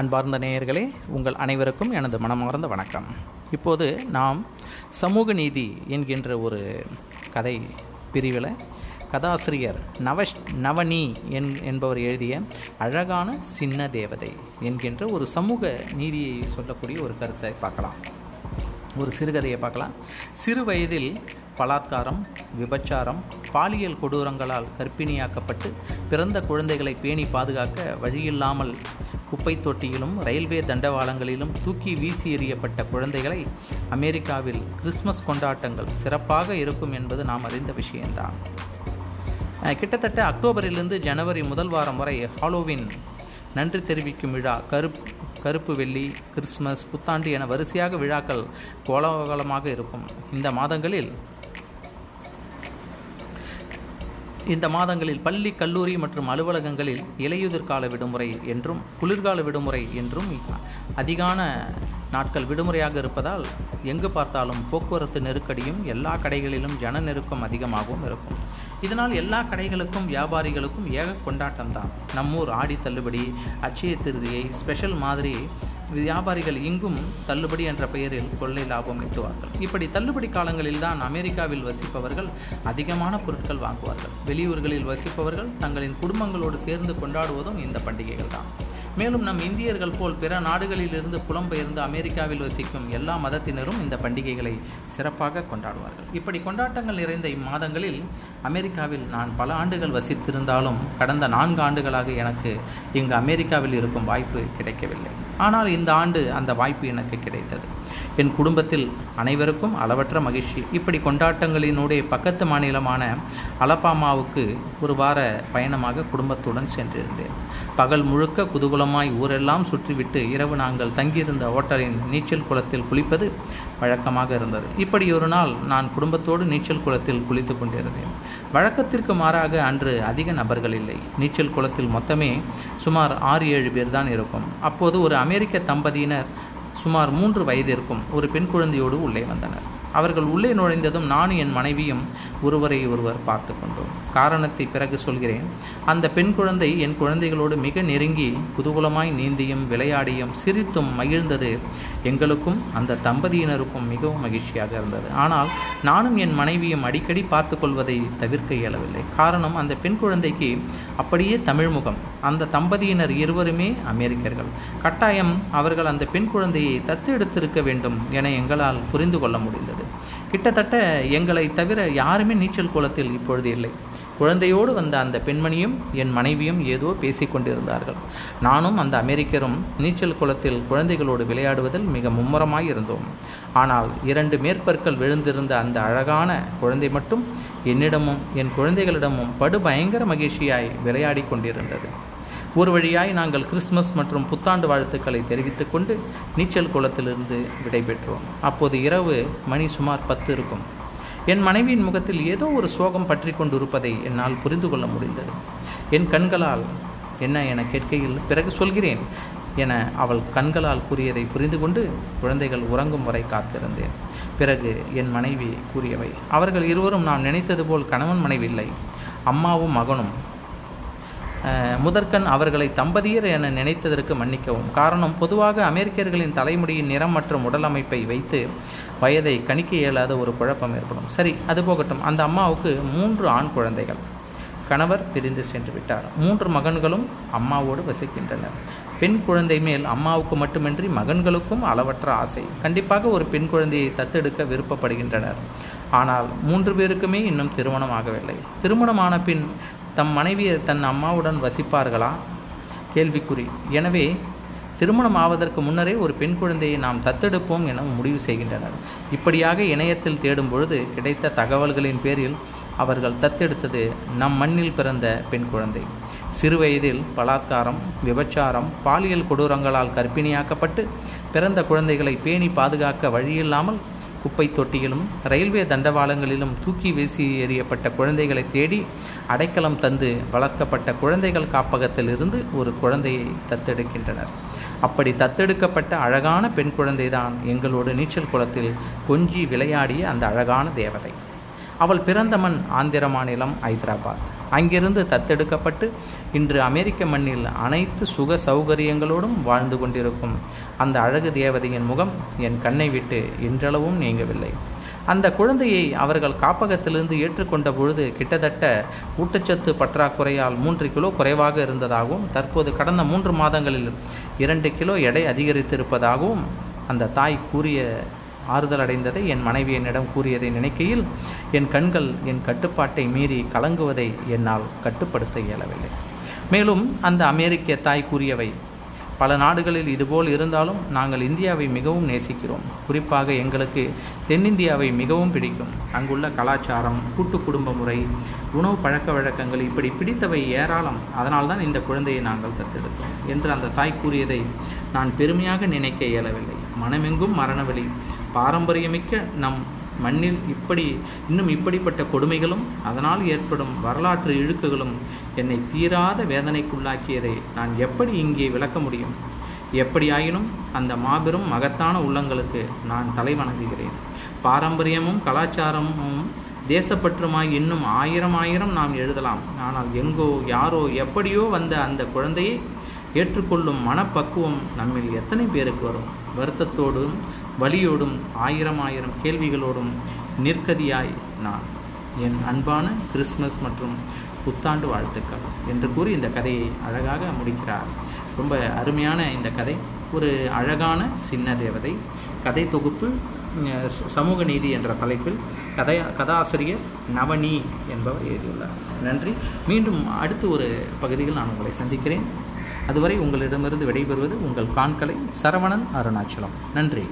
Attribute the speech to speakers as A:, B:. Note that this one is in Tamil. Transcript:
A: அன்பார்ந்த நேயர்களே உங்கள் அனைவருக்கும் எனது மனமார்ந்த வணக்கம். இப்போது நாம் சமூக நீதி என்கின்ற ஒரு கதை பிரிவில் கதாசிரியர் நவஷ் நவனி என் என்பவர் எழுதிய அழகான சின்ன தேவதை என்கின்ற ஒரு சமூக நீதியை சொல்லக்கூடிய ஒரு கருத்தை பார்க்கலாம். ஒரு சிறுகதையை பார்க்கலாம். சிறு வயதில் பலாத்காரம் விபச்சாரம் பாலியல் கொடூரங்களால் கர்ப்பிணியாக்கப்பட்டு பிறந்த குழந்தைகளை பேணி பாதுகாக்க வழியில்லாமல் குப்பை தொட்டியிலும் ரயில்வே தண்டவாளங்களிலும் தூக்கி வீசி எறியப்பட்ட குழந்தைகளை அமெரிக்காவில் கிறிஸ்மஸ் கொண்டாட்டங்கள் சிறப்பாக இருக்கும் என்பது நாம் அறிந்த விஷயம்தான். கிட்டத்தட்ட அக்டோபரிலிருந்து ஜனவரி முதல் வாரம் வரை ஹாலோவின் நன்றி தெரிவிக்கும் விழா கருப் கருப்பு வெள்ளி கிறிஸ்மஸ் புத்தாண்டு என வரிசையாக விழாக்கள் கோலாகலமாக இருக்கும். இந்த மாதங்களில் இந்த மாதங்களில் பள்ளி கல்லூரி மற்றும் அலுவலகங்களில் இலையுதிர் கால விடுமுறை என்றும் குளிர்கால விடுமுறை என்றும் அதிகான நாட்கள் விடுமுறையாக இருப்பதால் எங்கு பார்த்தாலும் போக்குவரத்து நெருக்கடியும் எல்லா கடைகளிலும் ஜன நெருக்கம் அதிகமாகவும் இருக்கும். இதனால் எல்லா கடைகளுக்கும் வியாபாரிகளுக்கும் ஏக கொண்டாட்டம்தான். நம்மூர் ஆடி தள்ளுபடி அட்சய திருதியை ஸ்பெஷல் மாதிரி வியாபாரிகள் இங்கும் தள்ளுபடி என்ற பெயரில் கொள்ளை லாபம் ஈட்டுவார்கள். இப்படி தள்ளுபடி காலங்களில் தான் அமெரிக்காவில் வசிப்பவர்கள் அதிகமான பொருட்கள் வாங்குவார்கள். வெளியூர்களில் வசிப்பவர்கள் தங்களின் குடும்பங்களோடு சேர்ந்து கொண்டாடுவதும் இந்த பண்டிகைகள் தான் மேலும் நம் இந்தியர்கள் போல் பிற நாடுகளிலிருந்து புலம்பெயர்ந்து அமெரிக்காவில் வசிக்கும் எல்லா மதத்தினரும் இந்த பண்டிகைகளை சிறப்பாக கொண்டாடுவார்கள். இப்படி கொண்டாட்டங்கள் நிறைந்த இம்மாதங்களில் அமெரிக்காவில் நான் பல ஆண்டுகள் வசித்திருந்தாலும் கடந்த நான்கு ஆண்டுகளாக எனக்கு இங்கு அமெரிக்காவில் இருக்கும் வாய்ப்பு கிடைக்கவில்லை. ஆனால் இந்த ஆண்டு அந்த வாய்ப்பு எனக்கு கிடைத்தது. என் குடும்பத்தில் அனைவருக்கும் அளவற்ற மகிழ்ச்சி. இப்படி கொண்டாட்டங்களினுடைய பக்கத்து மாநிலமான அலபாமாவுக்கு ஒரு வார பயணமாக குடும்பத்துடன் சென்றிருந்தேன். பகல் முழுக்க குதூகலமாய் ஊரெல்லாம் சுற்றிவிட்டு இரவு நாங்கள் தங்கியிருந்த ஓட்டலின் நீச்சல் குளத்தில் குளிப்பது வழக்கமாக இருந்தது. இப்படி ஒரு நாள் நான் குடும்பத்தோடு நீச்சல் குளத்தில் குளித்து கொண்டிருந்தேன். வழக்கத்திற்கு மாறாக அன்று அதிக நபர்கள் இல்லை. நீச்சல் குளத்தில் மொத்தமே சுமார் ஆறு ஏழு பேர் தான் இருக்கும். அப்போது ஒரு அமெரிக்க தம்பதியினர் சுமார் மூன்று வயதிற்கும் ஒரு பெண் குழந்தையோடு உள்ளே வந்தனர். அவர்கள் உள்ளே நுழைந்ததும் நானும் என் மனைவியும் ஒருவரை ஒருவர் பார்த்து கொண்டோம். காரணத்தை பிறகு சொல்கிறேன். அந்த பெண் குழந்தை என் குழந்தைகளோடு மிக நெருங்கி குதூகலமாய் நீந்தியும் விளையாடியும் சிரித்தும் மகிழ்ந்தது. எங்களுக்கும் அந்த தம்பதியினருக்கும் மிகவும் மகிழ்ச்சியாக இருந்தது. ஆனால் நானும் என் மனைவியும் அடிக்கடி பார்த்து கொள்வதை தவிர்க்க இயலவில்லை. காரணம் அந்த பெண் குழந்தைக்கு அப்படியே தமிழ் முகம். அந்த தம்பதியினர் இருவருமே அமெரிக்கர்கள். கட்டாயம் அவர்கள் அந்த பெண் குழந்தையை தத்து எடுத்திருக்க வேண்டும் என எங்களால் புரிந்து கொள்ள முடிந்தது. கிட்டத்தட்ட எங்களை தவிர யாருமே நீச்சல் குளத்தில் இப்பொழுது இல்லை. குழந்தையோடு வந்த அந்த பெண்மணியும் என் மனைவியும் ஏதோ பேசிக்கொண்டிருந்தார்கள் நானும் அந்த அமெரிக்கரும் நீச்சல் குளத்தில் குழந்தைகளோடு விளையாடுவதில் மிக மும்முரமாய் இருந்தோம். ஆனால் இரண்டு மேற்பற்கள் விழுந்திருந்த அந்த அழகான குழந்தை மட்டும் என்னிடமும் என் குழந்தைகளிடமும் படுபயங்கர மகிழ்ச்சியாய் விளையாடி கொண்டிருந்தது. ஒரு வழியாய் நாங்கள் கிறிஸ்மஸ் மற்றும் புத்தாண்டு வாழ்த்துக்களை தெரிவித்து கொண்டு நீச்சல் குளத்திலிருந்து விடைபெற்றோம். அப்போது இரவு மணி சுமார் பத்து இருக்கும். என் மனைவியின் முகத்தில் ஏதோ ஒரு சோகம் பற்றி கொண்டிருப்பதை என்னால் புரிந்து கொள்ள முடிந்தது. என் கண்களால் என்ன என கேட்கையில் பிறகு சொல்கிறேன் என அவள் கண்களால் கூறியதை புரிந்து கொண்டு குழந்தைகள் உறங்கும் வரை காத்திருந்தேன். பிறகு என் மனைவி கூறியவை அவர்கள் இருவரும் நாம் நினைத்தது போல் கணவன் மனைவி இல்லை அம்மாவும் மகனும் முதற்கண் அவர்களை தம்பதியர் என நினைத்ததற்கு மன்னிக்கவும். காரணம் பொதுவாக அமெரிக்கர்களின் தலைமுடியின் நிறம் மற்றும் உடல் அமைப்பை வைத்து வயதை கணிக்க இயலாத ஒரு குழப்பம் ஏற்படும். சரி அது போகட்டும். அந்த அம்மாவுக்கு மூன்று ஆண் குழந்தைகள். கணவர் பிரிந்து சென்று விட்டார். மூன்று மகன்களும் அம்மாவோடு வசிக்கின்றனர். பெண் குழந்தை மேல் அம்மாவுக்கு மட்டுமின்றி மகன்களுக்கும் அளவற்ற ஆசை. கண்டிப்பாக ஒரு பெண் குழந்தையை தத்தெடுக்க விருப்பப்படுகின்றனர். ஆனால் மூன்று பேருக்குமே இன்னும் திருமணம் ஆகவில்லை. திருமணமான பின் தம் மனைவியை தன் அம்மாவுடன் வசிப்பார்களா? கேள்விக்குறி. எனவே திருமணம் ஆவதற்கு முன்னரே ஒரு பெண் குழந்தையை நாம் தத்தெடுப்போம் என முடிவு செய்கின்றனர். இப்படியாக இணையத்தில் தேடும் பொழுது கிடைத்த தகவல்களின் பேரில் அவர்கள் தத்தெடுத்தது நம் மண்ணில் பிறந்த பெண் குழந்தை. சிறுவயதில் பலாத்காரம் விபச்சாரம் பாலியல் கொடூரங்களால் கர்ப்பிணியாக்கப்பட்டு பிறந்த குழந்தைகளை பேணி பாதுகாக்க வழியில்லாமல் குப்பை தொட்டியிலும் ரயில்வே தண்டவாளங்களிலும் தூக்கி வீசி எறியப்பட்ட குழந்தைகளை தேடி அடைக்கலம் தந்து வளர்க்கப்பட்ட குழந்தைகள் காப்பகத்திலிருந்து ஒரு குழந்தையை தத்தெடுக்கின்றனர். அப்படி தத்தெடுக்கப்பட்ட அழகான பெண் குழந்தைதான் எங்களோடு நீச்சல் குளத்தில் கொஞ்சி விளையாடிய அந்த அழகான தேவதை. அவள் பிறந்த மண் ஆந்திர மாநிலம் ஐதராபாத். அங்கிருந்து தத்தெடுக்கப்பட்டு இன்று அமெரிக்க மண்ணில் அனைத்து சுக சௌகரியங்களோடும் வாழ்ந்து கொண்டிருக்கும் அந்த அழகு தேவதையின் முகம் என் கண்ணை விட்டு இன்றளவும் நீங்கவில்லை. அந்த குழந்தையை அவர்கள் காப்பகத்திலிருந்து ஏற்றுக்கொண்ட பொழுது கிட்டத்தட்ட ஊட்டச்சத்து பற்றாக்குறையால் மூன்று கிலோ குறைவாக இருந்ததாகவும் தற்போது கடந்த மூன்று மாதங்களில் இரண்டு கிலோ எடை அதிகரித்திருப்பதாகவும் அந்த தாய் கூறிய ஆறுதல் அடைந்ததை என் மனைவி என்னிடம் கூறியதை நினைக்கையில் என் கண்கள் என் கட்டுப்பாட்டை மீறி கலங்குவதை என்னால் கட்டுப்படுத்த இயலவில்லை. மேலும் அந்த அமெரிக்க தாய் கூறியவை பல நாடுகளில் இதுபோல் இருந்தாலும் நாங்கள் இந்தியாவை மிகவும் நேசிக்கிறோம். குறிப்பாக எங்களுக்கு தென்னிந்தியாவை மிகவும் பிடிக்கும். அங்குள்ள கலாச்சாரம் கூட்டு குடும்ப முறை உணவு பழக்க வழக்கங்கள் இப்படி பிடித்தவை ஏராளம். அதனால்தான் இந்த குழந்தையை நாங்கள் தத்தெடுத்தோம் என்று அந்த தாய் கூறியதை நான் பெருமையாக நினைக்க இயலவில்லை. மனமெங்கும் மரணவெளி பாரம்பரியமிக்க நம் மண்ணில் இப்படி இன்னும் இப்படிப்பட்ட கொடுமைகளும் அதனால் ஏற்படும் வரலாற்று இழுக்குகளும் என்னை தீராத வேதனைக்குள்ளாக்கியதை நான் எப்படி இங்கே விளக்க முடியும்? எப்படியாயினும் அந்த மாபெரும் மகத்தான உள்ளங்களுக்கு நான் தலை வணங்குகிறேன் பாரம்பரியமும் கலாச்சாரமும் தேசப்பற்றுமாய் இன்னும் ஆயிரம் ஆயிரம் நாம் எழுதலாம். ஆனால் எங்கோ யாரோ எப்படியோ வந்த அந்த குழந்தையை ஏற்றுக்கொள்ளும் மனப்பக்குவம் நம்மில் எத்தனை பேருக்கு வரும்? வருத்தத்தோடும் வலியோடும் ஆயிரம் ஆயிரம் கேள்விகளோடும் நிற்கதியாய் நான். என் அன்பான கிறிஸ்மஸ் மற்றும் புத்தாண்டு வாழ்த்துக்கள் என்று கூறி இந்த கதையை அழகாக முடிக்கிறார். ரொம்ப அருமையான இந்த கதை. ஒரு அழகான சின்ன தேவதை கதை தொகுப்பு சமூக நீதி என்ற தலைப்பில் கதை கதாசிரியர் நவனி என்பவர் எழுதியுள்ளார். நன்றி. மீண்டும் அடுத்து ஒரு பகுதியில் நான் உங்களை சந்திக்கிறேன். அதுவரை உங்களிடமிருந்து விடைபெறுவது உங்கள் காண்களை சரவணன் அருணாச்சலம். நன்றி.